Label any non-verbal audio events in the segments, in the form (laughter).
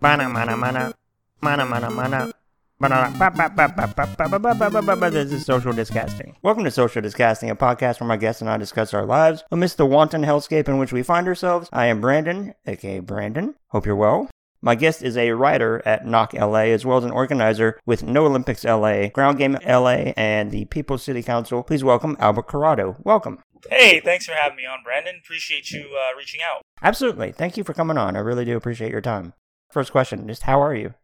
Mana mana mana. Mana mana mana. This is Social Discasting. Welcome to Social Discasting, a podcast where my guests and I discuss our lives amidst the wanton hellscape in which we find ourselves. I am Brandon, aka Brandon. Hope you're well. My guest is a writer at Knock LA as well as an organizer with No Olympics LA, Ground Game LA, and the People's City Council. Please welcome Albert Corrado. Welcome. Hey, thanks for having me on, Brandon. Appreciate you uh, reaching out. Absolutely. Thank you for coming on. I really do appreciate your time. First question, just how are you?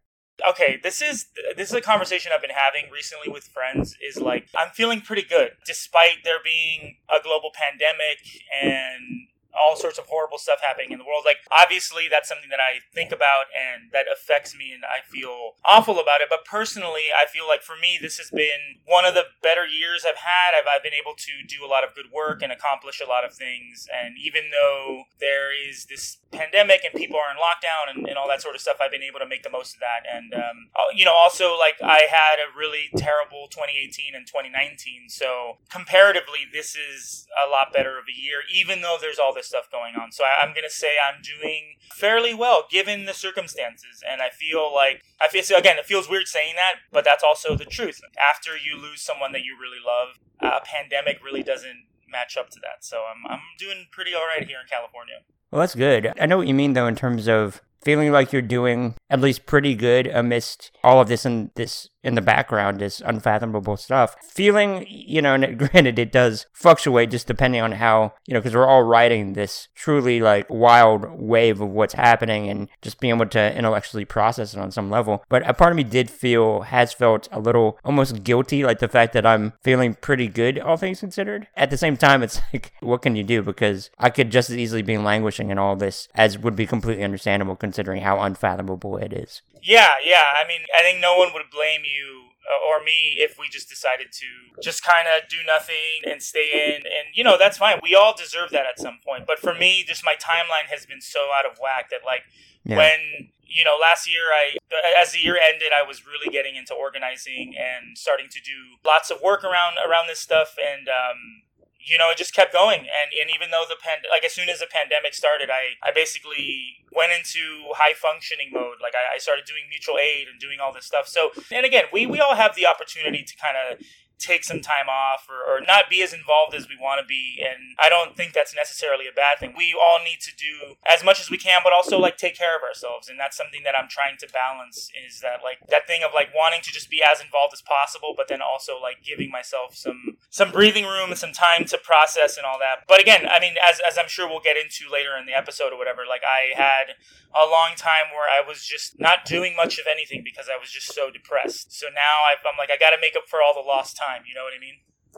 Okay, this is this is a conversation I've been having recently with friends is like I'm feeling pretty good despite there being a global pandemic and all sorts of horrible stuff happening in the world. Like, obviously, that's something that I think about and that affects me, and I feel awful about it. But personally, I feel like for me, this has been one of the better years I've had. I've, I've been able to do a lot of good work and accomplish a lot of things. And even though there is this pandemic and people are in lockdown and, and all that sort of stuff, I've been able to make the most of that. And, um, you know, also, like, I had a really terrible 2018 and 2019. So, comparatively, this is a lot better of a year, even though there's all this stuff going on. So I, am gonna say I'm doing fairly well given the circumstances, and I feel like I feel so again. It feels weird saying that, but that's also the truth. After you lose someone that you really love, a pandemic really doesn't match up to that. So I'm I'm doing pretty all right here in California. Well, that's good. I know what you mean though in terms of feeling like you're doing at least pretty good amidst all of this and this in the background is unfathomable stuff. Feeling, you know, (laughs) and granted, it does fluctuate just depending on how, you know, because we're all riding this truly like wild wave of what's happening and just being able to intellectually process it on some level. But a part of me did feel, has felt a little almost guilty, like the fact that I'm feeling pretty good, all things considered. At the same time, it's (laughs) like, what can you do? Because I could just as easily be languishing in all this as would be completely understandable considering how unfathomable it is. Yeah, yeah. I mean, I think no one would blame you uh, or me if we just decided to just kind of do nothing and stay in. And you know that's fine. We all deserve that at some point. But for me just my timeline has been so out of whack that like yeah. when you know last year i as the year ended i was really getting into organizing and starting to do lots of work around around this stuff. And um you know, it just kept going. And, and even though the pand, like as soon as the pandemic started, I, I basically went into high functioning mode. Like I, I started doing mutual aid and doing all this stuff. So, and again, we, we all have the opportunity to kind of take some time off or, or not be as involved as we want to be and i don't think that's necessarily a bad thing. We all need to do as much as we can but also like take care of ourselves and that's something that i'm trying to balance is that like that thing of like wanting to just be as involved as possible but then also like giving myself some some breathing room and some time to process and all that. But again i mean as, as i'm sure we'll get into later in the episode or whatever like i had a long time where i was just not doing much of anything because i was just so depressed. So now i am like i gotta make up for all the lost time time. You know what I mean?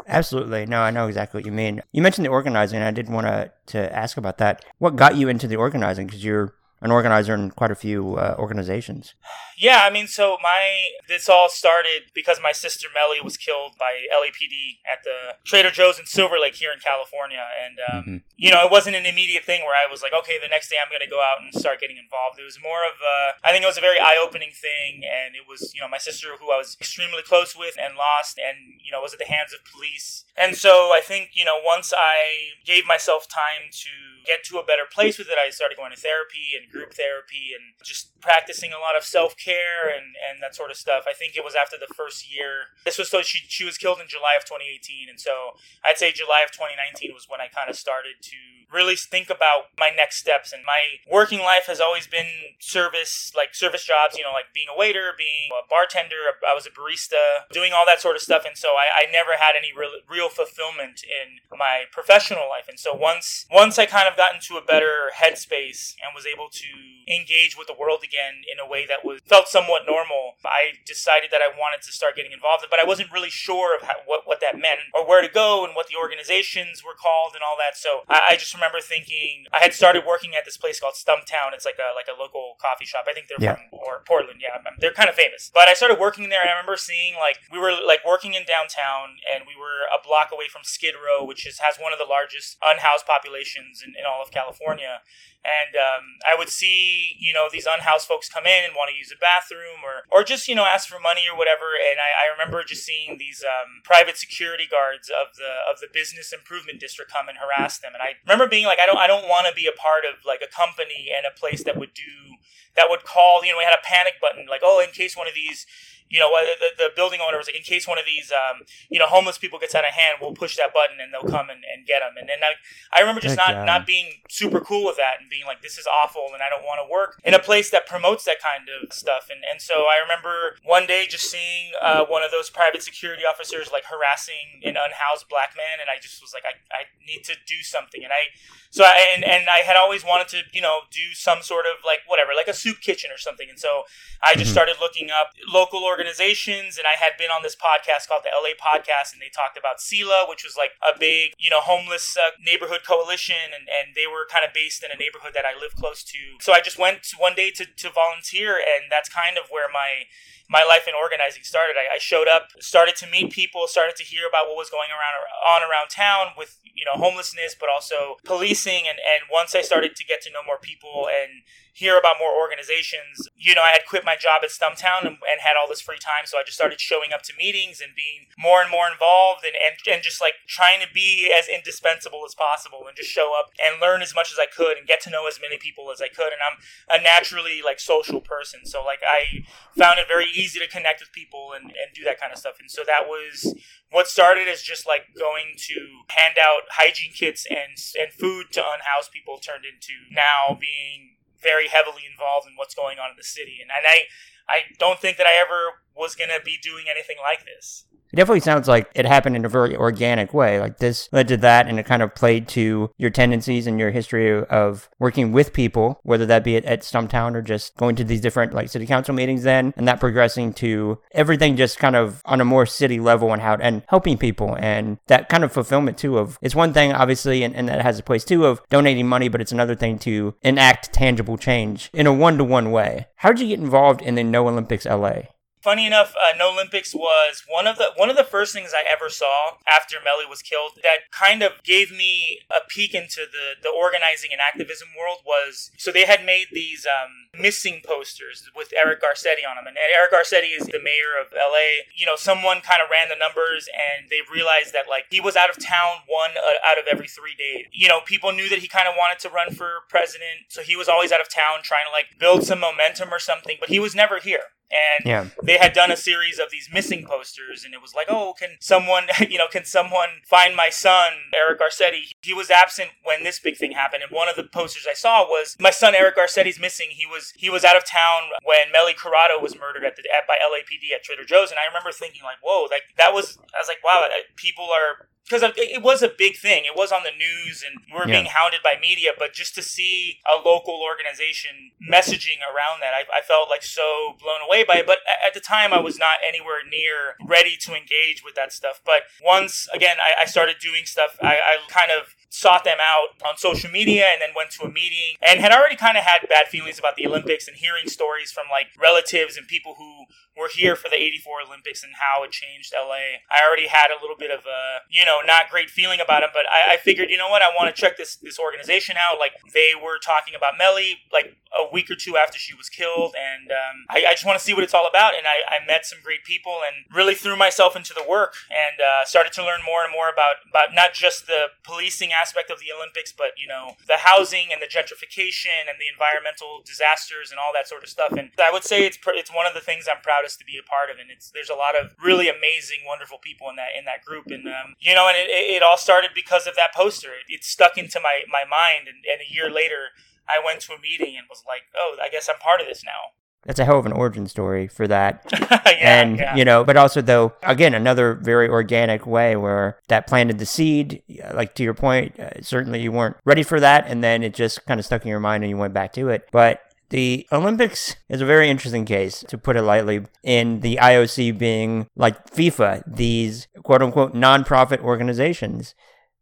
Absolutely. No, I know exactly what you mean. You mentioned the organizing. I did want to to ask about that. What got you into the organizing? Because you're an organizer in quite a few uh, organizations. Yeah, I mean, so my this all started because my sister Melly was killed by LAPD at the Trader Joe's in Silver Lake here in California, and um, mm-hmm. you know, it wasn't an immediate thing where I was like, okay, the next day I'm going to go out and start getting involved. It was more of a, I think it was a very eye opening thing, and it was you know my sister who I was extremely close with and lost, and you know was at the hands of police, and so I think you know once I gave myself time to get to a better place with it, I started going to therapy and group therapy and just practicing a lot of self care and, and that sort of stuff. I think it was after the first year. This was so she, she was killed in July of 2018. And so I'd say July of 2019 was when I kind of started to really think about my next steps. And my working life has always been service, like service jobs, you know, like being a waiter, being a bartender. I was a barista, doing all that sort of stuff. And so I, I never had any real, real fulfillment in my professional life. And so once, once I kind of got into a better headspace and was able to engage with the world again in a way that was felt somewhat normal, I decided that I wanted to start getting involved. But I wasn't really sure of how, what, what that meant or where to go and what the organizations were called and all that. So I, I just remember thinking I had started working at this place called Stumptown. It's like a like a local coffee shop. I think they're yeah. from or Portland. Yeah, they're kind of famous. But I started working there, and I remember seeing like we were like working in downtown, and we were a block away from Skid Row, which is has one of the largest unhoused populations in, in all of California and um, I would see you know these unhoused folks come in and want to use a bathroom or or just you know ask for money or whatever. And I, I remember just seeing these um, private security guards of the of the business improvement district come and harass them. And I remember being like, I don't I don't want to be a part of like a company and a place that would do that would call. You know, we had a panic button, like, oh, in case one of these you know, the, the building owner was like, in case one of these, um, you know, homeless people gets out of hand, we'll push that button and they'll come and, and get them. And then I, I remember just not, not being super cool with that and being like, this is awful and I don't want to work in a place that promotes that kind of stuff. And, and so I remember one day just seeing uh, one of those private security officers like harassing an unhoused black man. And I just was like, I, I need to do something. And I, so I, and, and I had always wanted to, you know, do some sort of like whatever, like a soup kitchen or something. And so I just mm-hmm. started looking up local organizations, and I had been on this podcast called the LA Podcast, and they talked about SELAH, which was like a big, you know, homeless uh, neighborhood coalition, and, and they were kind of based in a neighborhood that I live close to. So I just went one day to, to volunteer, and that's kind of where my my life in organizing started. I, I, showed up, started to meet people, started to hear about what was going around on around town with you know homelessness, but also policing. And and once I started to get to know more people and hear about more organizations. You know, I had quit my job at Stumptown and, and, had all this free time, so I just started showing up to meetings and being more and more involved and, and, and just like trying to be as indispensable as possible and just show up and learn as much as I could and get to know as many people as I could. And I'm a naturally like social person, so like I found it very easy to connect with people and, and do that kind of stuff. And so that was what started as just like going to hand out hygiene kits and and food to unhoused people turned into now being very heavily involved in what's going on in the city. And, and I, I don't think that I ever was going to be doing anything like this. It definitely sounds like it happened in a very organic way. Like this led to that, and it kind of played to your tendencies and your history of working with people, whether that be at, at Stumptown or just going to these different like city council meetings. Then, and that progressing to everything just kind of on a more city level and how and helping people and that kind of fulfillment too. Of it's one thing obviously, and, and that has a place too of donating money, but it's another thing to enact tangible change in a one to one way. How did you get involved in the No Olympics LA? Funny enough, uh, No Olympics was one of the one of the first things I ever saw after Melly was killed. That kind of gave me a peek into the the organizing and activism world. Was so they had made these um, missing posters with Eric Garcetti on them, and Eric Garcetti is the mayor of LA. You know, someone kind of ran the numbers, and they realized that like he was out of town one uh, out of every three days. You know, people knew that he kind of wanted to run for president, so he was always out of town trying to like build some momentum or something, but he was never here and yeah. they had done a series of these missing posters and it was like oh can someone (laughs) you know can someone find my son eric garcetti he was absent when this big thing happened and one of the posters i saw was my son eric garcetti's missing he was he was out of town when melly corrado was murdered at the at, by lapd at trader joe's and i remember thinking like whoa like that was i was like wow people are because it was a big thing. It was on the news, and we were yeah. being hounded by media. But just to see a local organization messaging around that, I, I, felt like so blown away by it. But at the time, I was not anywhere near ready to engage with that stuff. But once again, I, I started doing stuff. I, I kind of sought them out on social media and then went to a meeting and had already kind of had bad feelings about the Olympics and hearing stories from like relatives and people who were here for the 84 Olympics and how it changed LA. I already had a little bit of a, you know, not great feeling about it, but I, I figured, you know what, I want to check this this organization out. Like they were talking about Melly like a week or two after she was killed, and um, I, I, just want to see what it's all about. And I, I, met some great people and really threw myself into the work and uh, started to learn more and more about about not just the policing aspect of the Olympics, but you know the housing and the gentrification and the environmental disasters and all that sort of stuff. And I would say it's it's one of the things I'm proudest to be a part of. And it's there's a lot of really amazing, wonderful people in that in that group. And um, you know, and it, it, all started because of that poster. It, it stuck into my my mind. And, and a year later, I went to a meeting and was like, oh, I guess I'm part of this now that's a hell of an origin story for that. (laughs) yeah, and, yeah. you know, but also, though, again, another very organic way where that planted the seed. Like to your point, uh, certainly you weren't ready for that. And then it just kind of stuck in your mind and you went back to it. But the Olympics is a very interesting case, to put it lightly, in the IOC being like FIFA, these quote unquote nonprofit organizations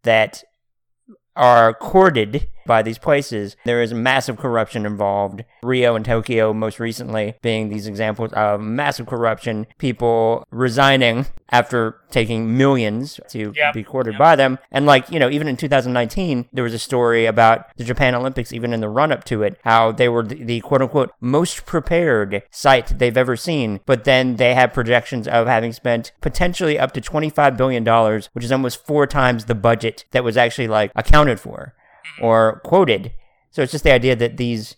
that are courted by these places. There is massive corruption involved. Rio and Tokyo, most recently, being these examples of massive corruption, people resigning after taking millions to yep. be courted yep. by them. And like, you know, even in 2019, there was a story about the Japan Olympics, even in the run up to it, how they were the, the quote unquote most prepared site they've ever seen. But then they have projections of having spent potentially up to $25 billion, which is almost four times the budget that was actually like accounted for or quoted. So it's just the idea that these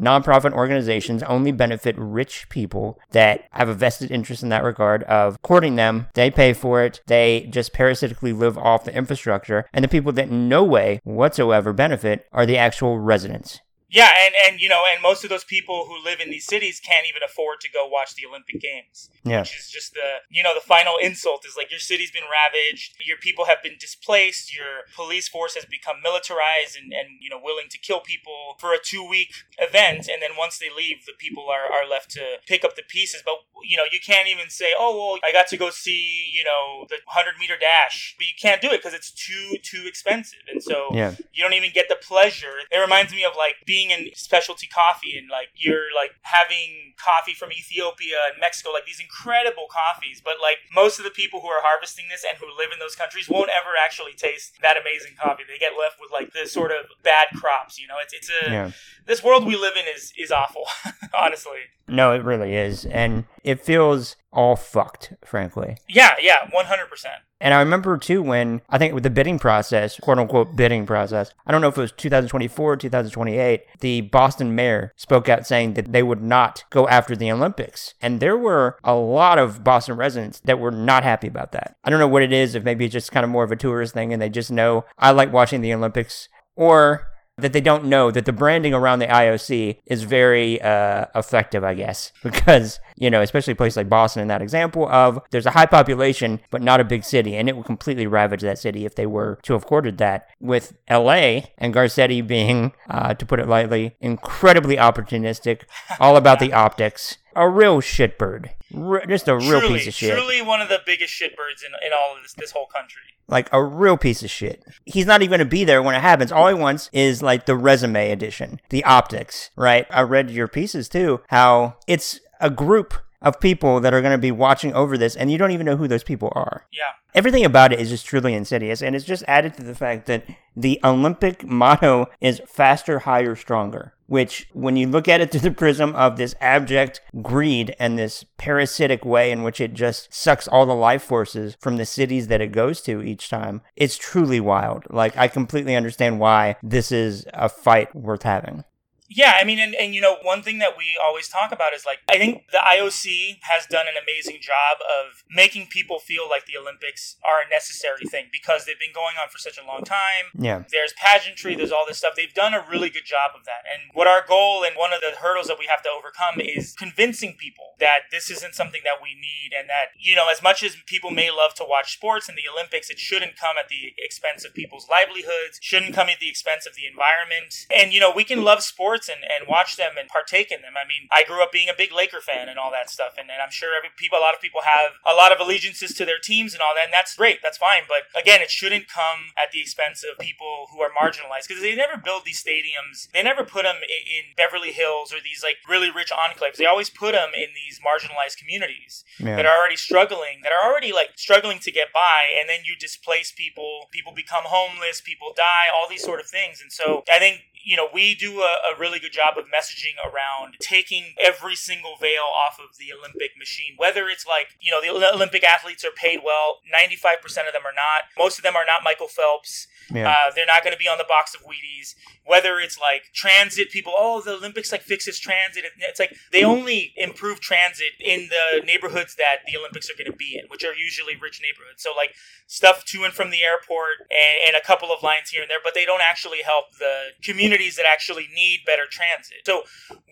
nonprofit organizations only benefit rich people that have a vested interest in that regard of courting them. They pay for it. They just parasitically live off the infrastructure. And the people that in no way whatsoever benefit are the actual residents. Yeah, and, and you know, and most of those people who live in these cities can't even afford to go watch the Olympic Games. Yeah. Which is just the you know, the final insult is like your city's been ravaged, your people have been displaced, your police force has become militarized and, and you know, willing to kill people for a two week event and then once they leave the people are, are left to pick up the pieces. But you know, you can't even say, Oh well I got to go see, you know, the hundred meter dash. But you can't do it because it's too too expensive. And so Yeah. you don't even get the pleasure. It reminds me of like being in specialty coffee and like you're like having coffee from Ethiopia and Mexico, like these incredible coffees. But like most of the people who are harvesting this and who live in those countries won't ever actually taste that amazing coffee. They get left with like the sort of bad crops. You know, it's it's a Yeah. this world we live in is is awful, (laughs) honestly. No, it really is. And it feels all fucked, frankly. Yeah, yeah, one hundred percent. And I remember too when I think with the bidding process, quote unquote bidding process, I don't know if it was 2024 or 2028, the Boston mayor spoke out saying that they would not go after the Olympics. And there were a lot of Boston residents that were not happy about that. I don't know what it is, if maybe it's just kind of more of a tourist thing and they just know I like watching the Olympics, or that they don't know that the branding around the IOC is very uh, effective, I guess, (laughs) because you know, especially a place like Boston in that example of there's a high population but not a big city, and it would completely ravage that city if they were to have courted that. With LA and Garcetti being, uh, to put it lightly, incredibly opportunistic, all about the (laughs) optics. A real shitbird. R- just a real truly, piece of shit. truly one of the biggest shitbirds in, in all of this this whole country. like a real piece of shit. He's not even going to be there when it happens. All he wants is like the resume edition, the optics, right? I read your pieces too, how it's a group of people that are going to be watching over this and you don't even know who those people are. Yeah. Everything about it is just truly insidious and it's just added to the fact that the Olympic motto is faster, higher, stronger. Which, when you look at it (laughs) through the prism of this abject greed and this parasitic way in which it just sucks all the life forces from the cities that it goes to each time, it's truly wild. Like, I completely understand why this is a fight worth having. Yeah, I mean, and, and you know, one thing that we always talk about is like, I think the IOC has done an amazing job of making people feel like the Olympics are a necessary thing because they've been going on for such a long time. Yeah. There's pageantry, there's all this stuff. They've done a really good job of that. And what our goal and one of the hurdles that we have to overcome is convincing people that this isn't something that we need and that, you know, as much as people may love to watch sports and the Olympics, it shouldn't come at the expense of people's livelihoods, shouldn't come at the expense of the environment. And, you know, we can love sports and, and watch them and partake in them. I mean, I grew up being a big Laker fan and all that stuff. And, and I'm sure every people, a lot of people have a lot of allegiances to their teams and all that. And that's great. That's fine. But again, it shouldn't come at the expense of people who are marginalized because they never build these stadiums. They never put them in, in Beverly Hills or these like really rich enclaves. They always put them in these marginalized communities Yeah. that are already struggling, that are already like struggling to get by, and then you displace people, people become homeless, people die, all these sort of things. And so I think you know we do a, a really good job of messaging around taking every single veil off of the Olympic machine. Whether it's like you know the Olympic athletes are paid well, ninety five percent of them are not. Most of them are not Michael Phelps. Yeah. Uh, they're not going to be on the box of Wheaties. Whether it's like transit people, oh, the Olympics like fixes transit. It's like they only improve transit in the neighborhoods that the Olympics are going to be in, which are usually rich neighborhoods. So like stuff to and from the airport and, and a couple of lines here and there, but they don't actually help the communities that actually need better transit. So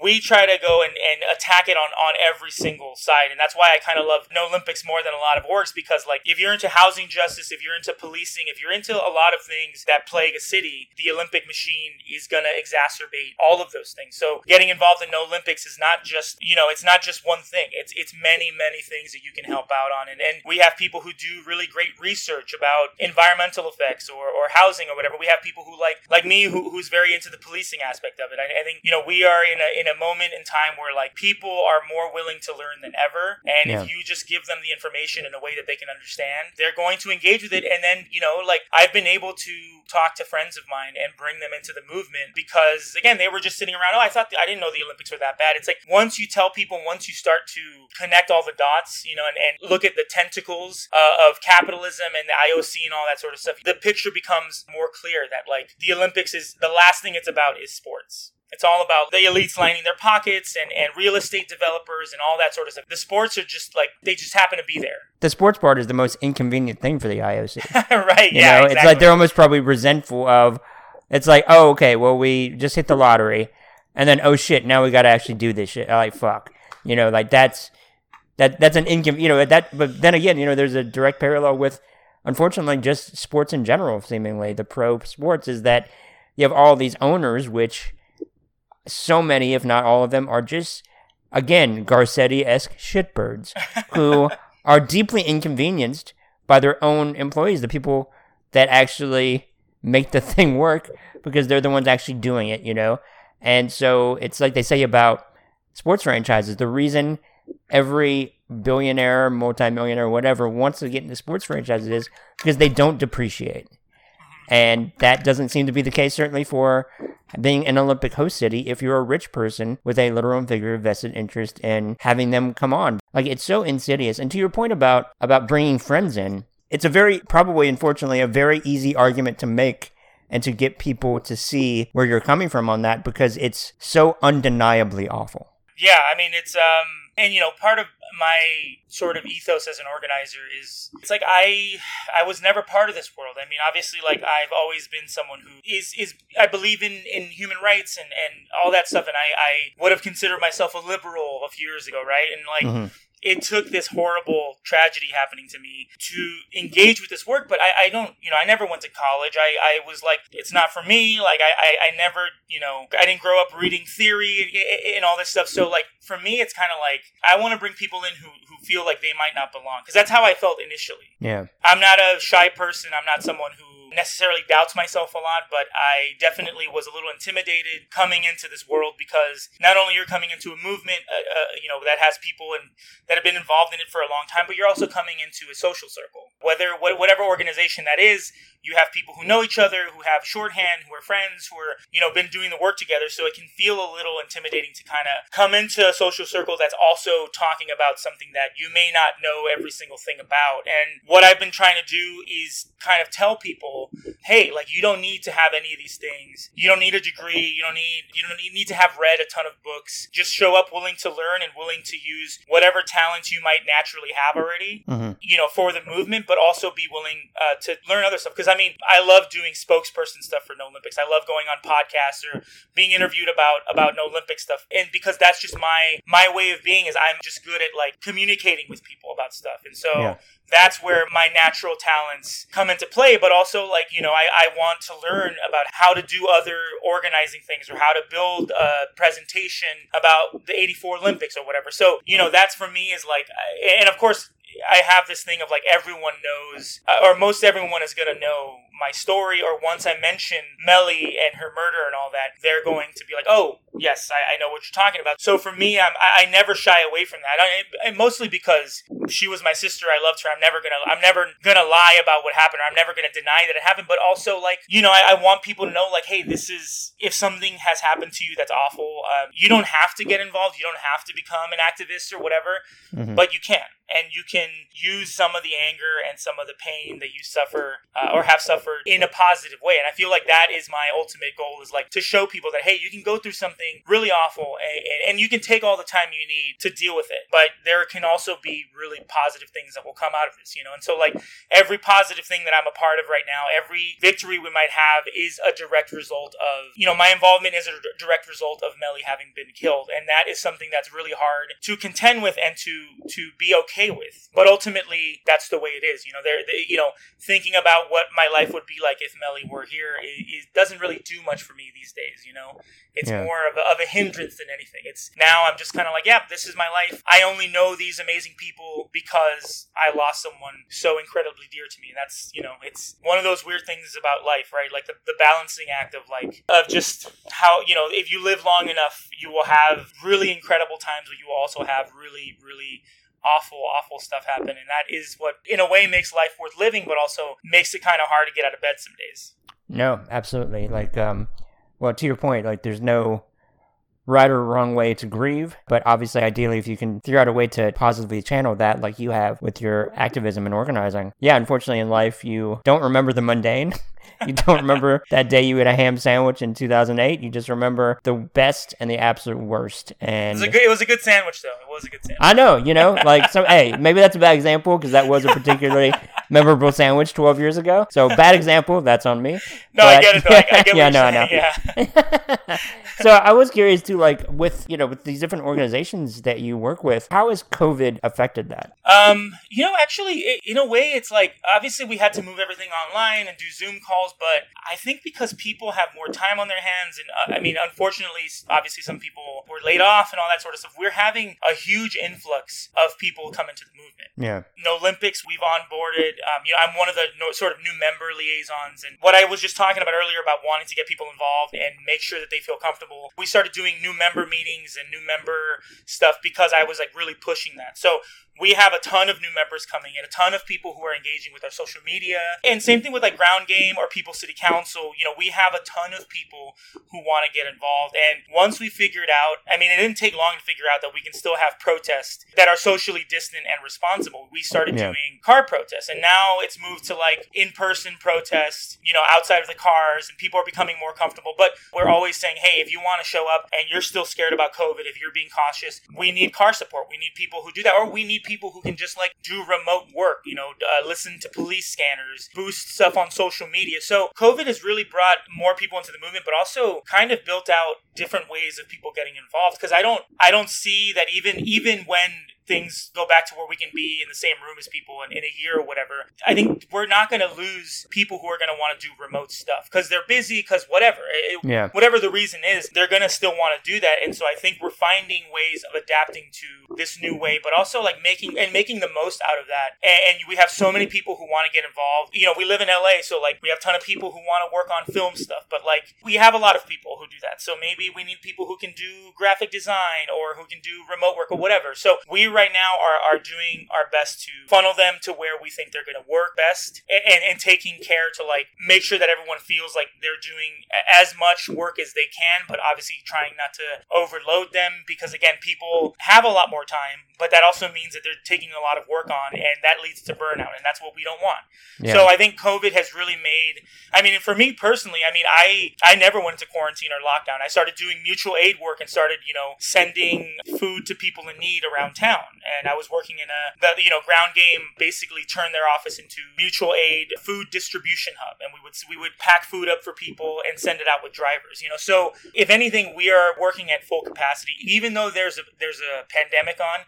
we try to go and, and attack it on, on every single side. And that's why I kind of love No Olympics more than a lot of orgs because, like, if you're into housing justice, if you're into policing, if you're into a lot of things that plague a city, the Olympic machine is going to exacerbate all of those things. So getting involved in No Olympics is not just, you know, it's not just one thing. It's it's many, many things that you can help out on. And, and we have people who do really great research about environmental effects or, or housing or whatever. We have people who like like me who, who's very into the policing aspect of it. I, I think, you know, we are in a in a moment in time where like people are more willing to learn than ever. And Yeah. if you just give them the information in a way that they can understand, they're going to engage with it. And then, you know, like I've been able to talk to friends of mine and bring them into the movement because again, they were just sitting around, oh, I thought the, I didn't know the Olympics were that bad. It's like once you tell people, once you start to connect all the dots, you know, and, and look at the tentacles uh, of capitalism and the IOC and all that sort of stuff, the picture becomes more clear that like the Olympics is the last thing it's about is sports. It's all about the elites lining their pockets and, and real estate developers and all that sort of stuff. The sports are just like they just happen to be there. The sports part is the most inconvenient thing for the IOC. (laughs) right? You yeah, know, exactly. it's like they're almost probably resentful of. It's like, oh, okay, well, we just hit the lottery, and then oh shit, now we got to actually do this shit. Like fuck, you know, like that's that that's an income. You know that, but then again, you know, there's a direct parallel with, unfortunately, just sports in general. Seemingly, the pro sports is that you have all these owners, which so many, if not all of them, are just again Garcetti esque shitbirds who (laughs) are deeply inconvenienced by their own employees, the people that actually make the (laughs) thing work because they're the ones actually doing it, you know? And so it's like they say about sports franchises. The reason every billionaire, multimillionaire, whatever wants to get into sports franchises is because they don't depreciate. And that doesn't seem to be the case, certainly for being an Olympic host city, if you're a rich person with a literal and figurative vested interest in having them come on. Like, it's so insidious. And to your point about, about bringing friends in, it's a very, probably, unfortunately, a very easy argument to make and to get people to see where you're coming from on that because it's so undeniably awful. Yeah, I mean it's um and you know part of my sort of ethos as an organizer is it's like I I was never part of this world. I mean obviously like I've always been someone who is is I believe in in human rights and and all that stuff and I I would have considered myself a liberal a few years ago, right? And like Mhm. It took this horrible tragedy happening to me to engage with this work but I, I don't you know i never went to college. I, I was like it's not for me. Like I, I, I never you know i didn't grow up reading theory and, and all this stuff. So like for me it's kind of like i want to bring people in who, who feel like they might not belong because that's how i felt initially. Yeah. i'm not a shy person. I'm not someone who necessarily doubts myself a lot but i definitely was a little intimidated coming into this world because not only you're coming into a movement uh, uh, you know that has people and that have been involved in it for a long time, but you're also coming into a social circle. Whether wh- whatever organization that is, you have people who know each other, who have shorthand, who are friends, who are you know been doing the work together. So it can feel a little intimidating to kind of come into a social circle that's also talking about something that you may not know every single thing about. And what I've been trying to do is kind of tell people, hey, like you don't need to have any of these things. You don't need a degree. You don't need you don't need, need to have read a ton of books. Just show up willing to learn and willing to use whatever talents you might naturally have already hmm you know, for the movement, but also be willing uh, to learn other stuff. Because I mean, I love doing spokesperson stuff for No Olympics. I love going on podcasts or being interviewed about about No Olympic stuff, and because that's just my my way of being is I'm just good at like communicating with people about stuff, and so. Yeah. That's where my natural talents come into play, but also like you know, I, I want to learn about how to do other organizing things or how to build a presentation about the '84 Olympics or whatever. So you know, that's for me is like, and of course, I have this thing of like everyone knows, uh, or most everyone is gonna know my story. Or once I mention Melly and her murder and all that, they're going to be like, "Oh, yes, I, I know what you're talking about." So for me, I'm, I, I never shy away from that, I, and mostly because she was my sister. I loved her. I'm never gonna, I'm never gonna lie about what happened, or I'm never gonna deny that it happened. But also, like, you know, I, I want people to know, like, hey, this is if something has happened to you that's awful, um, you don't have to get involved. You don't have to become an activist or whatever Mhm. but you can and you can use some of the anger and some of the pain that you suffer uh, or have suffered in a positive way. And i feel like that is my ultimate goal is like to show people that hey you can go through something really awful and, and you can take all the time you need to deal with it. But there can also be really positive things that will come out of this you know? And so like every positive thing that i'm a part of right now every victory we might have is a direct result of you know my involvement is a direct result of melly having been killed. And that is something that's really hard to contend with and to to be okay with. But ultimately that's the way it is you know? There they, you know thinking about what my life would be like if melly were here. It, it doesn't really do much for me these days you know? It's Yeah. more of a, of a hindrance than anything. It's now i'm just kind of like yeah this is my life. I only know these amazing people because i lost someone so incredibly dear to me. And that's you know it's one of those weird things about life right? Like the, the balancing act of like of just how you know if you live long enough you will have really incredible times but you will also have really really awful awful stuff happen and that is what in a way makes life worth living but also makes it kind of hard to get out of bed some days No, absolutely. Like, um, well, to your point, like, there's no right or wrong way to grieve, but obviously, ideally, if you can figure out a way to positively channel that, like you have with your activism and organizing, yeah, unfortunately, in life, you don't remember the mundane. (laughs) you don't remember that day you ate a ham sandwich in 2008. You just remember the best and the absolute worst. And it was a good, it was a good sandwich, though. It was a good sandwich. I know, you know, like so. hey, maybe that's a bad example because that was a particularly memorable sandwich 12 years ago. So bad example. That's on me. (laughs) No, but, I get it. Though. I, I get (laughs) yeah, no, I know. Yeah. (laughs) so I was curious too, like with you know with these different organizations that you work with, how has COVID affected that? Um, you know, actually, it, in a way, it's like obviously we had to move everything online and do Zoom calls, but I think because people have more time on their hands, and uh, I mean, unfortunately, obviously, some people were laid off and all that sort of stuff. We're having a huge influx of people come into the movement. Yeah. No Olympics, we've onboarded. Um, you know, I'm one of the no, sort of new member liaisons, and what I was just talking about earlier about wanting to get people involved and make sure that they feel comfortable. We started doing new member meetings and new member stuff because I was like really pushing that. So we have a ton of new members coming in, a ton of people who are engaging with our social media. And same thing with like Ground Game or People City Council. You know, we have a ton of people who want to get involved. And once we figured out, I mean, it didn't take long to figure out that we can still have protests that are socially distant and responsible. We started yeah. doing car protests. And now it's moved to like in person protests, you know, outside of the cars, and people are becoming more comfortable. But we're always saying, hey, if you want to show up and you're still scared about COVID, if you're being cautious, we need car support. We need people who do that, or we need people who can just like do remote work, you know, uh, listen to police scanners, boost stuff on social media. So COVID has really brought more people into the movement, but also kind of built out different ways of people getting involved. Because I don't, I don't see that even even when things go back to where we can be in the same room as people in, in a year or whatever, I think we're not going to lose people who are going to want to do remote stuff because they're busy, because whatever, it, yeah. whatever the reason is, they're going to still want to do that. And so I think we're finding ways of adapting to this new way, but also like making and making the most out of that. And, and we have so many people who want to get involved. You know, we live in LA, so like we have a ton of people who want to work on film stuff, but like we have a lot of people who do that. So maybe we need people who can do graphic design or who can do remote work or whatever. So we right now are, are doing our best to funnel them to where we think they're going to work best and, and, and taking care to like make sure that everyone feels like they're doing as much work as they can, but obviously trying not to overload them because again, people have a lot more time, but that also means that they're taking a lot of work on and that leads to burnout and that's what we don't want. Yeah. So I think COVID has really made, I mean, for me personally, I mean, I, I never went into quarantine or lockdown. I started doing mutual aid work and started, you know, sending food to people in need around town. And I was working in a, the, you know, ground game basically turned their office into mutual aid food distribution hub. And we would, we would pack food up for people and send it out with drivers, you know. So if anything, we are working at full capacity, even though there's a, there's a pandemic on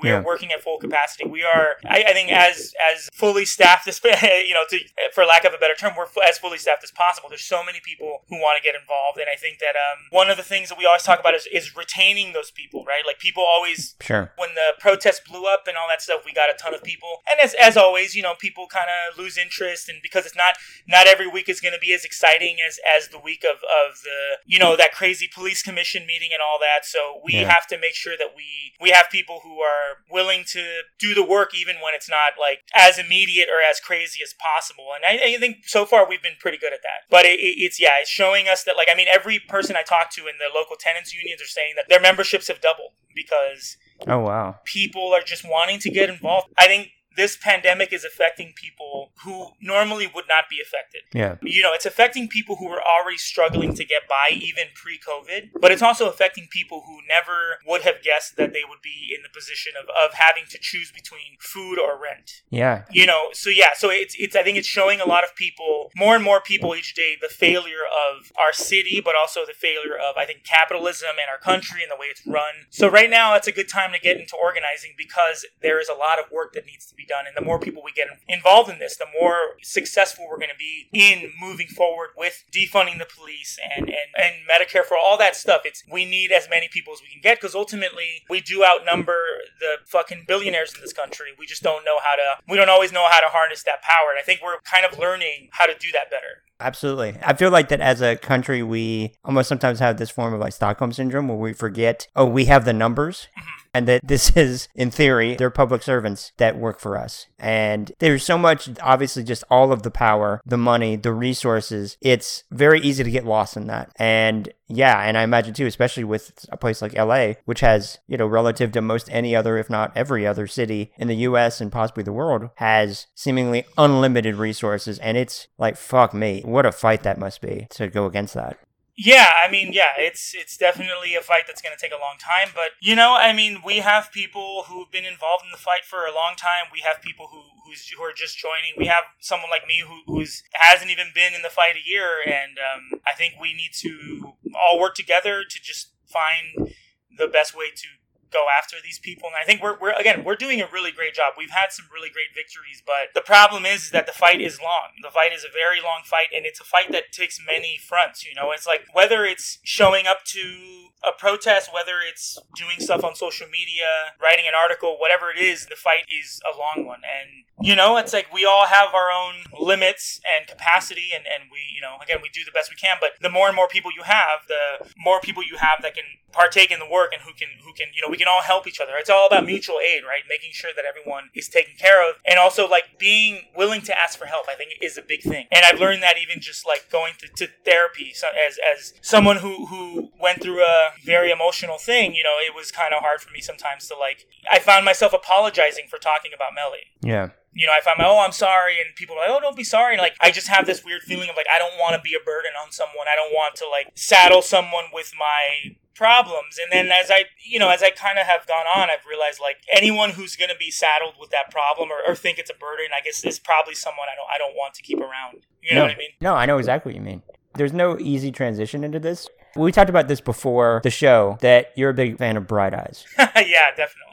we yeah. are working at full capacity. We are, I, I, think, as as fully staffed as (laughs) you know, to, for lack of a better term, we're as fully staffed as possible. There's so many people who want to get involved, and I think that um, one of the things that we always talk about is, is retaining those people, right? Like people always, sure. When the protests blew up and all that stuff, we got a ton of people, and as as always, you know, people kind of lose interest, and because it's not not every week is going to be as exciting as as the week of of the you know that crazy police commission meeting and all that. So we yeah. have to make sure that we we have people who are willing to do the work even when it's not like as immediate or as crazy as possible. And I, I think so far we've been pretty good at that. But it, it's yeah, it's showing us that like I mean every person I talk to in the local tenants unions are saying that their memberships have doubled because oh wow people are just wanting to get involved. I think this pandemic is affecting people who normally would not be affected. Yeah. You know, it's affecting people who were already struggling to get by even pre COVID, but it's also affecting people who never would have guessed that they would be in the position of, of having to choose between food or rent. Yeah. You know, so yeah, so it's, it's, I think it's showing a lot of people, more and more people each day, the failure of our city, but also the failure of, I think, capitalism and our country and the way it's run. So right now, it's a good time to get into organizing because there is a lot of work that needs to be done. And the more people we get involved in this, the more successful we're going to be in moving forward with defunding the police and, and, and Medicare for all that stuff. It's we need as many people as we can get because ultimately we do outnumber the fucking billionaires in this country. We just don't know how to, we don't always know how to harness that power. And I think we're kind of learning how to do that better. Absolutely. I feel like that as a country, we almost sometimes have this form of like Stockholm syndrome where we forget, oh, we have the numbers. Mm-hmm and that this (laughs) is, in theory, they're public servants that work for us. And there's so much, obviously, just all of the power, the money, the resources. It's very easy to get lost in that. And yeah, and I imagine too, especially with a place like LA, which has, you know, relative to most any other, if not every other city in the US and possibly the world, has seemingly unlimited resources. And it's like, fuck me, what a fight that must be to go against that. Yeah, I mean, yeah, it's it's definitely a fight that's going to take a long time. But you know, I mean, we have people who've been involved in the fight for a long time. We have people who who's who are just joining. We have someone like me who who's hasn't even been in the fight a year, and um, I think we need to all work together to just find the best way to go after these people. And I think we're, we're again we're doing a really great job. We've had some really great victories, but the problem is, is that the fight is long. The fight is a very long fight, and it's a fight that takes many fronts. You know, it's like whether it's showing up to a protest, whether it's doing stuff on social media, writing an article, whatever it is, the fight is a long one. And, you know, it's like we all have our own limits and capacity, and, and we, you know, again, we do the best we can. But the more and more people you have, the more people you have that can partake in the work and who can, who can, you know, we can all help each other. It's all about mutual aid, right? Making sure that everyone is taken care of. And also, like, being willing to ask for help, I think is a big thing. And I've learned that even just like going to, to therapy so as, as someone who, who went through a, very emotional thing, you know, it was kind of hard for me sometimes to like. I found myself apologizing for talking about Melly. Yeah. You know, if I found my, oh, I'm sorry, and people are like, oh, don't be sorry. And like, I just have this weird feeling of like, I don't want to be a burden on someone. I don't want to like saddle someone with my problems. And then as I, you know, as I kind of have gone on, I've realized like anyone who's going to be saddled with that problem or, or, think it's a burden, I guess is probably someone I don't, I don't want to keep around. You know no, what I mean? No, I know exactly what you mean. There's no easy transition into this. We talked about this before the show that you're a big fan of Bright Eyes. (laughs) yeah, definitely.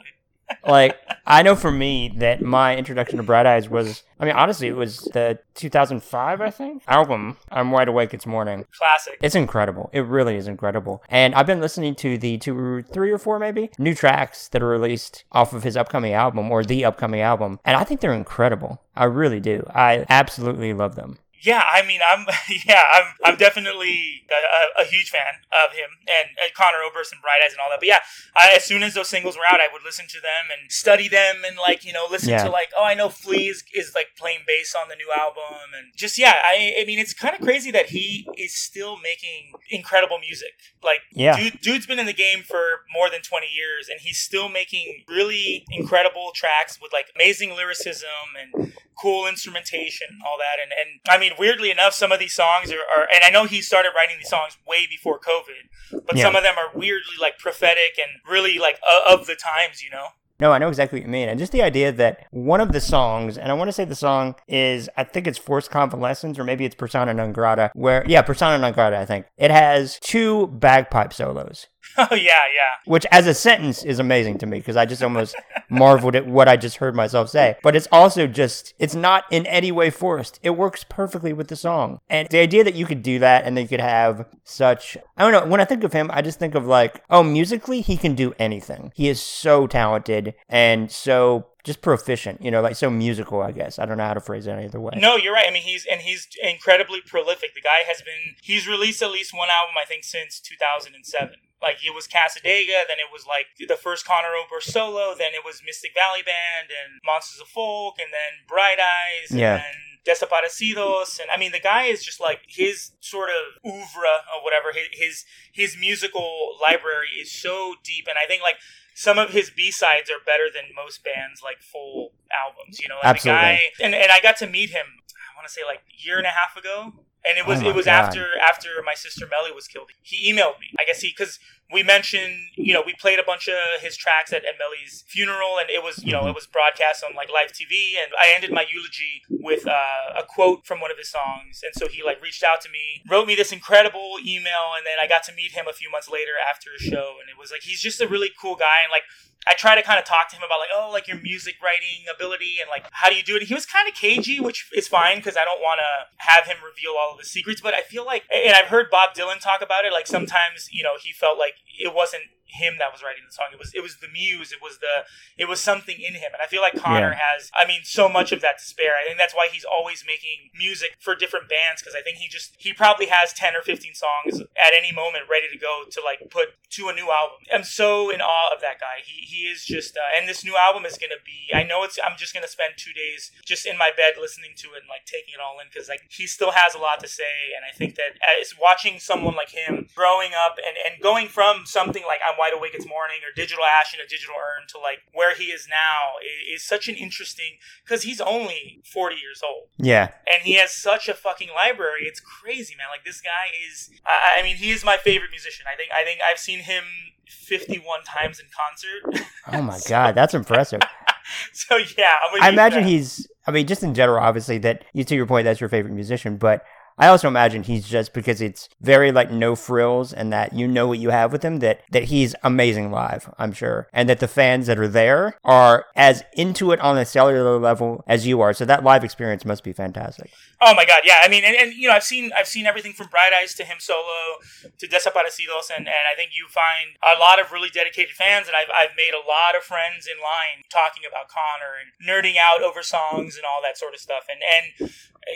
Like I know for me that my introduction to Bright Eyes was I mean honestly it was the 2005 I think album I'm wide awake it's morning. Classic. It's incredible. It really is incredible. And I've been listening to the two three or four maybe new tracks that are released off of his upcoming album or the upcoming album and I think they're incredible. I really do. I absolutely love them. Yeah, I mean, I'm (laughs) yeah, I'm I'm definitely a, a, huge fan of him and, and Conor Oberst and Bright Eyes and all that. But yeah, I, as soon as those singles were out, I would listen to them and study them and like you know listen yeah. to like oh I know Flea is, is like playing bass on the new album and just yeah I I mean it's kind of crazy that he is still making incredible music. Like yeah, dude, dude's been in the game for more than twenty years and he's still making really incredible tracks with like amazing lyricism and cool instrumentation, all that. And, and I mean, weirdly enough, some of these songs are, are and I know he started writing these songs way before COVID, but yeah. some of them are weirdly like prophetic and really like uh, of the times, you know? No, I know exactly what you mean. And just the idea that one of the songs, and I want to say the song is, I think it's Forced Convalescence, or maybe it's Persona Non Grata, where, yeah, Persona Non Grata, I think. It has two bagpipe solos. (laughs) Oh yeah, yeah. Which, as a sentence, is amazing to me because I just almost marveled at what I just heard myself say. But it's also just, it's not in any way forced. It works perfectly with the song. And the idea that you could do that and that you could have such, I don't know, when I think of him, I just think of like, oh, musically, he can do anything. He is so talented and so just proficient, you know, like so musical, I guess. I don't know how to phrase it any other way. No, you're right. I mean, he's and he's incredibly prolific. The guy has been he's released at least one album, I think, since 2007. Like it was Cassadaga, then it was like the first Conor Oberst solo, then it was Mystic Valley Band and Monsters of Folk, and then Bright Eyes, yeah. and Desaparecidos, and I mean the guy is just like his sort of oeuvre or whatever. His his, his musical library is so deep, and I think like some of his B sides are better than most bands like full albums. You know, Absolutely. the guy and, and I got to meet him. I want to say like a year and a half ago and it was oh it was God. after after my sister Melly was killed. He emailed me. I guess he because we mentioned you know we played a bunch of his tracks at, at Melly's funeral, and it was you know mm-hmm. it was broadcast on like live TV, and I ended my eulogy with uh, a quote from one of his songs, and so he like reached out to me, wrote me this incredible email, and then I got to meet him a few months later after a show, and it was like he's just a really cool guy, and like I try to kind of talk to him about like, oh, like your music writing ability and like how do you do it. He was kind of cagey, which is fine because I don't want to have him reveal all of his secrets. But I feel like, and I've heard Bob Dylan talk about it. Like sometimes, you know, he felt like it wasn't him that was writing the song. It was it was the muse. It was the it was something in him, and I feel like Conor yeah. has. I mean, so much of that to spare. I think that's why he's always making music for different bands because I think he just he probably has ten or fifteen songs at any moment ready to go to like put to a new album. I'm so in awe of that guy. He he is just uh, and this new album is gonna be. I know it's. I'm just gonna spend two days just in my bed listening to it and like taking it all in because like he still has a lot to say, and I think that as watching someone like him growing up and and going from something like I'm wide awake it's morning or digital ash in a digital urn to like where he is now is, is such an interesting because he's only 40 years old. Yeah, and he has such a fucking library. It's crazy, man. Like this guy is. I, I mean, he is my favorite musician. I think. I think I've seen him 51 times in concert. Oh my (laughs) god, that's impressive. (laughs) so yeah, I imagine he's. I mean, just in general, obviously, that you to your point, that's your favorite musician, but I also imagine he's just because it's very like no frills and that you know what you have with him that that he's amazing live, I'm sure. And that the fans that are there are as into it on a cellular level as you are. So that live experience must be fantastic. Oh my god, yeah. I mean and, and you know, I've seen I've seen everything from Bright Eyes to him solo to Desaparecidos and, and I think you find a lot of really dedicated fans and I've I've made a lot of friends in line talking about Conor and nerding out over songs and all that sort of stuff. And and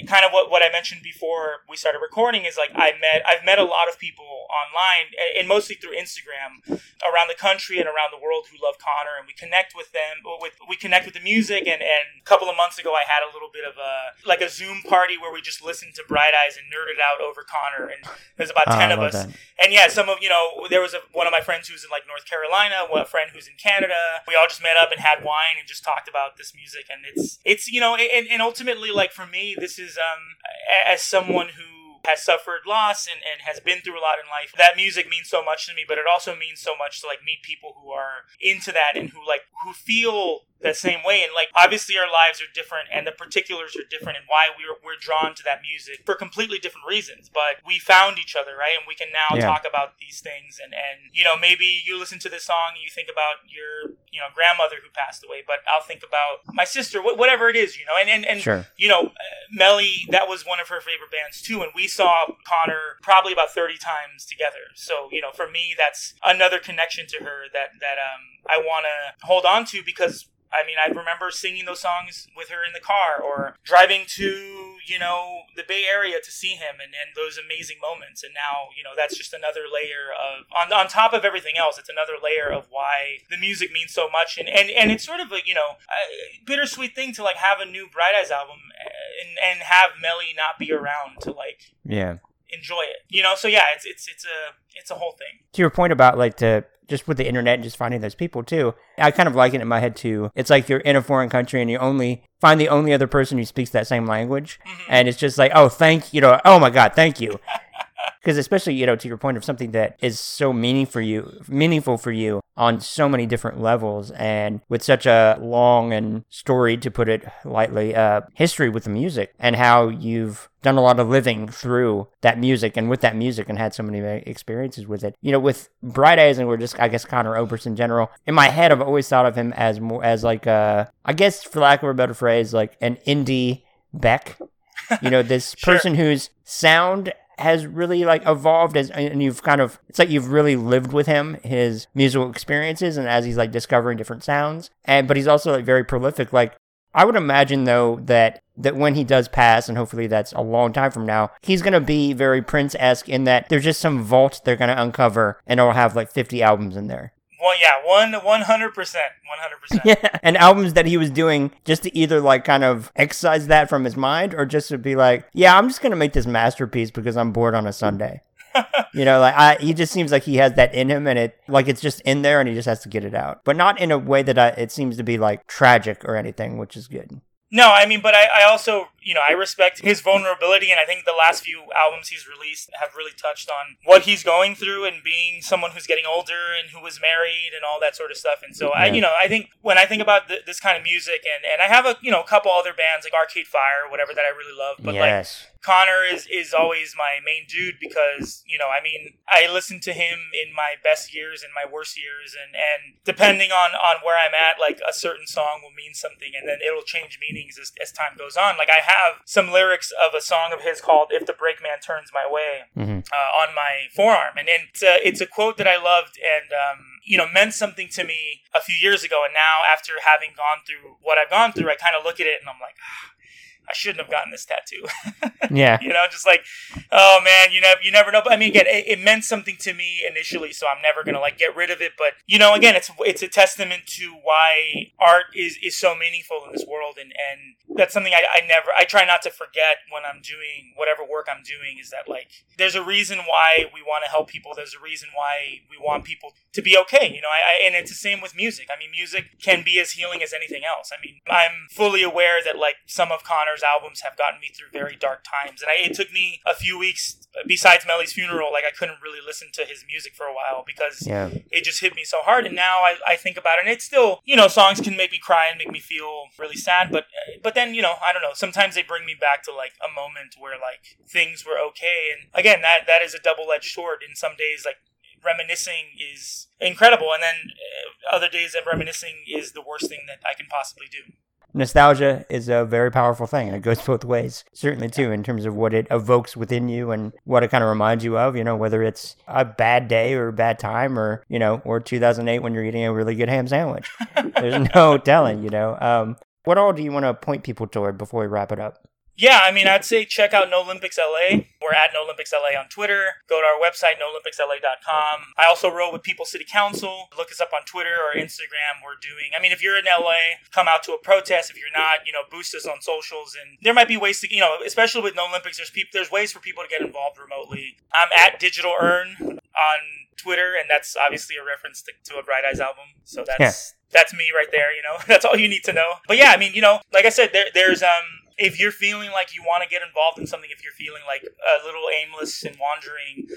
kind of what, what I mentioned before we started recording is like I met I've met a lot of people online and mostly through Instagram around the country and around the world who love Conor and we connect with them with we connect with the music and, and a couple of months ago I had a little bit of a like a Zoom party where we just listened to Bright Eyes and nerded out over Conor and there's about oh, ten of us that. and yeah some of you know there was a, one of my friends who's in like North Carolina a friend who's in Canada we all just met up and had wine and just talked about this music and it's it's you know and, and ultimately like for me this is um as someone who has suffered loss and, and has been through a lot in life that music means so much to me but it also means so much to like meet people who are into that and who like who feel that same way. And like obviously our lives are different and the particulars are different and why we're we're drawn to that music for completely different reasons. But we found each other, right? And we can now yeah. talk about these things and and you know, maybe you listen to this song and you think about your, you know, grandmother who passed away, but I'll think about my sister, whatever it is, you know. And and, and sure. you know, Melly, that was one of her favorite bands too and we saw Conor probably about 30 times together. So, you know, for me that's another connection to her that that um I want to hold on to because I mean, I remember singing those songs with her in the car or driving to, you know, the Bay Area to see him and, and those amazing moments. And now, you know, that's just another layer of, on, on top of everything else, it's another layer of why the music means so much. And, and, and it's sort of a, you know, a bittersweet thing to like have a new Bright Eyes album and, and have Melly not be around to like, yeah enjoy it. You know, so yeah, it's it's it's a it's a whole thing. To your point about like the just with the internet and just finding those people too. I kind of like it in my head too. It's like you're in a foreign country and you only find the only other person who speaks that same language, mm-hmm. and it's just like, oh, thank you know, oh my god, thank you. (laughs) because especially you know to your point of something that is so meaningful for you meaningful for you on so many different levels and with such a long and storied to put it lightly uh, history with the music and how you've done a lot of living through that music and with that music and had so many experiences with it you know with bright eyes and we're just i guess conor oberst in general in my head i've always thought of him as more as like a i guess for lack of a better phrase like an indie beck you know this (laughs) sure. person whose sound has really like evolved as and you've kind of it's like you've really lived with him his musical experiences and as he's like discovering different sounds and but he's also like very prolific like I would imagine though that that when he does pass, and hopefully that's a long time from now, he's gonna be very Prince esque in that there's just some vault they're gonna uncover, and it'll have like 50 albums in there. Well, yeah, one one hundred percent, one hundred percent. (laughs) Yeah, and albums that he was doing just to either like kind of excise that from his mind, or just to be like, yeah, I'm just gonna make this masterpiece because I'm bored on a Sunday. (laughs) you know, like I, he just seems like he has that in him, and it like it's just in there, and he just has to get it out, but not in a way that I, it seems to be like tragic or anything, which is good. No, I mean, but I, I also, you know, I respect his vulnerability, and I think the last few albums he's released have really touched on what he's going through and being someone who's getting older and who was married and all that sort of stuff. And so, yeah. I, you know, I think when I think about th- this kind of music, and and I have a, you know, a couple other bands like Arcade Fire, whatever that I really love, but yes. like Conor is is always my main dude because you know I mean I listen to him in my best years and my worst years and and depending on on where I'm at like a certain song will mean something and then it'll change meanings as, as time goes on like I have some lyrics of a song of his called "If the Brakeman Turns My Way" mm-hmm. uh, on my forearm and, and it's a, it's a quote that I loved and um, you know, meant something to me a few years ago. And now, after having gone through what I've gone through, I kind of look at it and I'm like, ah, I shouldn't have gotten this tattoo. (laughs) yeah. You know, just like, oh man, you never, you never know. But I mean, again, it, it, meant something to me initially, so I'm never gonna like get rid of it. But you know, again, it's it's a testament to why art is is so meaningful in this world, and and that's something I, I never, I try not to forget when I'm doing whatever work I'm doing. Is that like, there's a reason why we want to help people. There's a reason why we want people to be okay. You know, I, I and it's the same with music. I mean, music can be as healing as anything else. I mean, I'm fully aware that like some of Conor's albums have gotten me through very dark times, and I, it took me a few weeks. Besides Melly's funeral, like I couldn't really listen to his music for a while because yeah. it just hit me so hard. And now I, I think about it, and it's still, you know, songs can make me cry and make me feel really sad, but but then you know, I don't know. Sometimes they bring me back to like a moment where like things were okay, and again, that that is a double edged sword. In some days, like reminiscing is incredible, and then uh, other days that reminiscing is the worst thing that I can possibly do nostalgia is a very powerful thing and it goes (laughs) both ways certainly too in terms of what it evokes within you and what it kind of reminds you of you know whether it's a bad day or a bad time or you know or 2008 when you're eating a really good ham sandwich. There's (laughs) no telling you know um, what all do you want to point people toward before we wrap it up yeah, I mean, I'd say check out No Olympics LA. We're at No Olympics LA on Twitter. Go to our website, noolympicsla.com. I also roll with People City Council. Look us up on Twitter or Instagram. We're doing, I mean, if you're in LA, come out to a protest. If you're not, you know, boost us on socials. And there might be ways to, you know, especially with No Olympics, there's people, there's ways for people to get involved remotely. I'm at Digital Urn on Twitter, and that's obviously a reference to, to a Bright Eyes album. So that's. Yeah. That's me right there, you know. (laughs) That's all you need to know. But yeah, I mean, you know, like I said, there, there's um if you're feeling like you want to get involved in something, if you're feeling like a little aimless and wandering,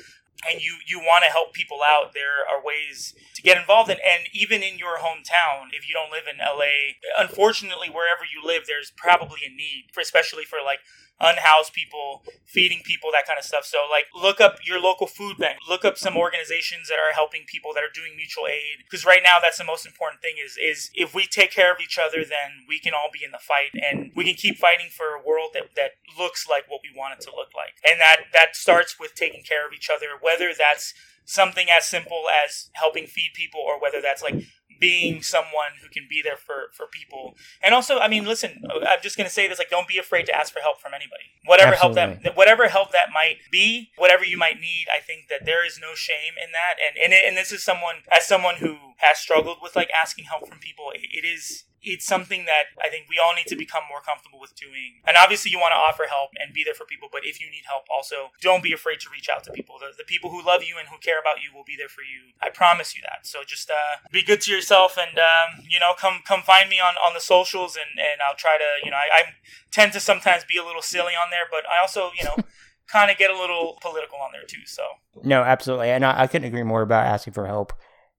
and you you want to help people out, there are ways to get involved. And, and even in your hometown, if you don't live in LA, unfortunately, wherever you live, there's probably a need, for, especially for like unhoused people, feeding people, that kind of stuff. So, like, look up your local food bank. Look up some organizations that are helping people that are doing mutual aid. Because right now, that's the most important thing. Is is if we take care of each other, then we can all be in the fight, and we can keep fighting for a world that that looks like what we want it to look like. And that that starts with taking care of each other, whether that's something as simple as helping feed people or whether that's like being someone who can be there for for people. And also i mean listen i'm just going to say this like don't be afraid to ask for help from anybody. Whatever Absolutely. help that whatever help that might be whatever you might need i think that there is no shame in that. And and, it, and this is someone as someone who has struggled with like asking help from people it, it is it's something that I think we all need to become more comfortable with doing. And obviously, you want to offer help and be there for people, but if you need help, also don't be afraid to reach out to people. The, the people who love you and who care about you will be there for you. I promise you that. So just uh, be good to yourself, and um, you know, come come find me on on the socials, and and I'll try to you know I, I tend to sometimes be a little silly on there, but I also you know. (laughs) kind of get a little political on there too so no absolutely and I, I couldn't agree more about asking for help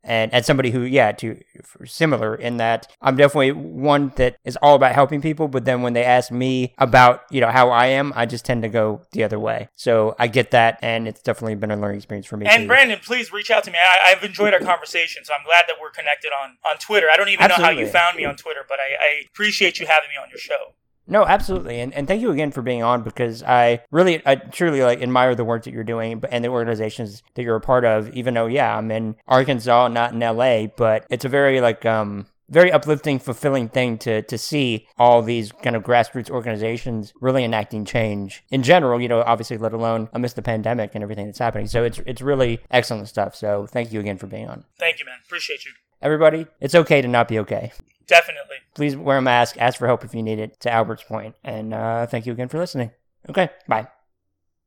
and as somebody who yeah to similar in that i'm definitely one that is all about helping people but then when they ask me about you know how i am i just tend to go the other way so i get that and it's definitely been a learning experience for me and too. brandon please reach out to me I, have enjoyed our conversation so i'm glad that we're connected on on twitter i don't even Absolutely. know how you found me on twitter but I, I appreciate you having me on your show no, absolutely, and and thank you again for being on because I really, I truly like admire the work that you're doing and the organizations that you're a part of. Even though, yeah, I'm in Arkansas, not in LA, but it's a very like um very uplifting, fulfilling thing to to see all these kind of grassroots organizations really enacting change in general. You know, obviously, let alone amidst the pandemic and everything that's happening. So it's it's really excellent stuff. So thank you again for being on. Thank you, man. Appreciate you. Everybody, it's okay to not be okay. Definitely. Please wear a mask. Ask for help if you need it. To Albert's point. And uh, thank you again for listening. Okay. Bye.